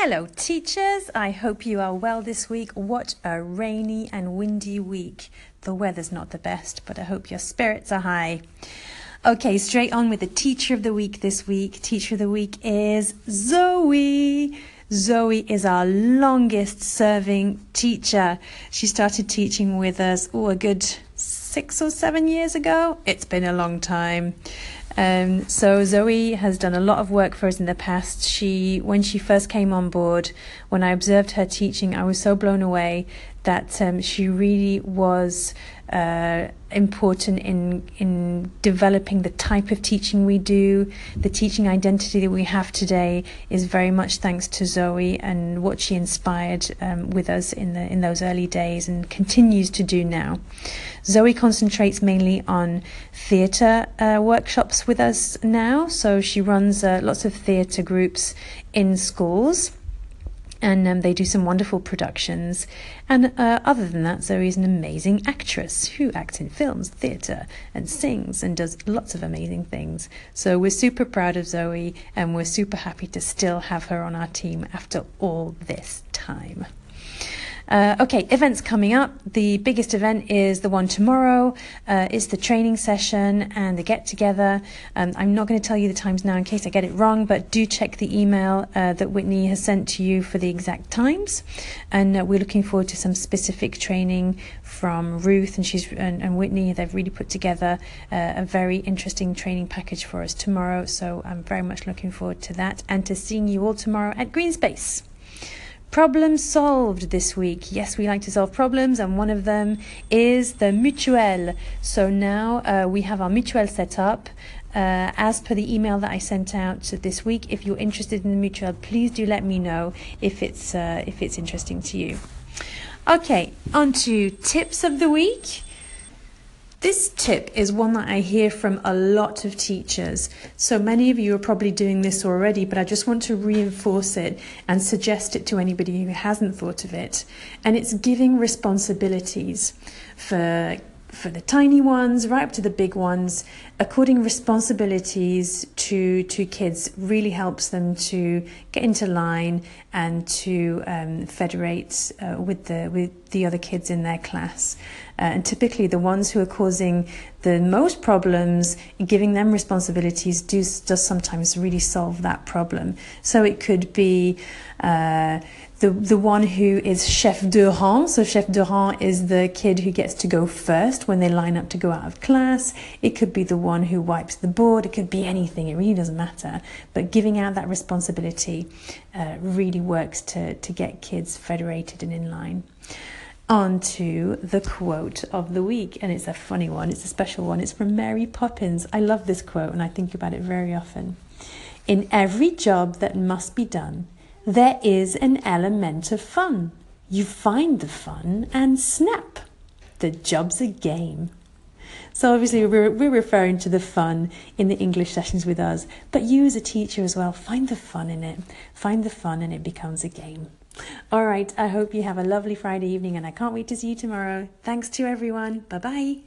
Hello, teachers. I hope you are well this week. What a rainy and windy week. The weather's not the best, but I hope your spirits are high. Okay, straight on with the teacher of the week this week. Teacher of the week is Zoe. Zoe is our longest serving teacher. She started teaching with us, oh, a good six or seven years ago. It's been a long time. Um, so Zoe has done a lot of work for us in the past. She, when she first came on board, when I observed her teaching, I was so blown away that um, she really was uh, important in in developing the type of teaching we do. The teaching identity that we have today is very much thanks to Zoe and what she inspired um, with us in the in those early days and continues to do now. Zoe concentrates mainly on theatre uh, workshops with us now, so she runs uh, lots of theatre groups in schools and um, they do some wonderful productions. And uh, other than that, Zoe is an amazing actress who acts in films, theatre, and sings and does lots of amazing things. So we're super proud of Zoe and we're super happy to still have her on our team after all this time. Uh, okay, events coming up. The biggest event is the one tomorrow. Uh, it's the training session and the get together. Um, I'm not going to tell you the times now in case I get it wrong, but do check the email uh, that Whitney has sent to you for the exact times. And uh, we're looking forward to some specific training from Ruth and she's and, and Whitney. They've really put together uh, a very interesting training package for us tomorrow. So I'm very much looking forward to that and to seeing you all tomorrow at Green Space. Problem solved this week. Yes, we like to solve problems, and one of them is the mutuelle. So now uh, we have our mutuelle set up. Uh, as per the email that I sent out this week, if you're interested in the mutuelle, please do let me know if it's uh, if it's interesting to you. Okay, on to tips of the week. This tip is one that I hear from a lot of teachers. So many of you are probably doing this already, but I just want to reinforce it and suggest it to anybody who hasn't thought of it. And it's giving responsibilities for for the tiny ones right up to the big ones according responsibilities to to kids really helps them to get into line and to um, federate uh, with the with the other kids in their class and typically the ones who are causing the most problems giving them responsibilities do does sometimes really solve that problem so it could be uh, the the one who is chef de rang. So chef de rang is the kid who gets to go first when they line up to go out of class. It could be the one who wipes the board. It could be anything. It really doesn't matter. But giving out that responsibility uh, really works to to get kids federated and in line. On to the quote of the week, and it's a funny one. It's a special one. It's from Mary Poppins. I love this quote, and I think about it very often. In every job that must be done there is an element of fun. You find the fun and snap. The job's a game. So obviously we're, we're referring to the fun in the English sessions with us, but you as a teacher as well, find the fun in it. Find the fun and it becomes a game. All right, I hope you have a lovely Friday evening and I can't wait to see you tomorrow. Thanks to everyone. Bye bye.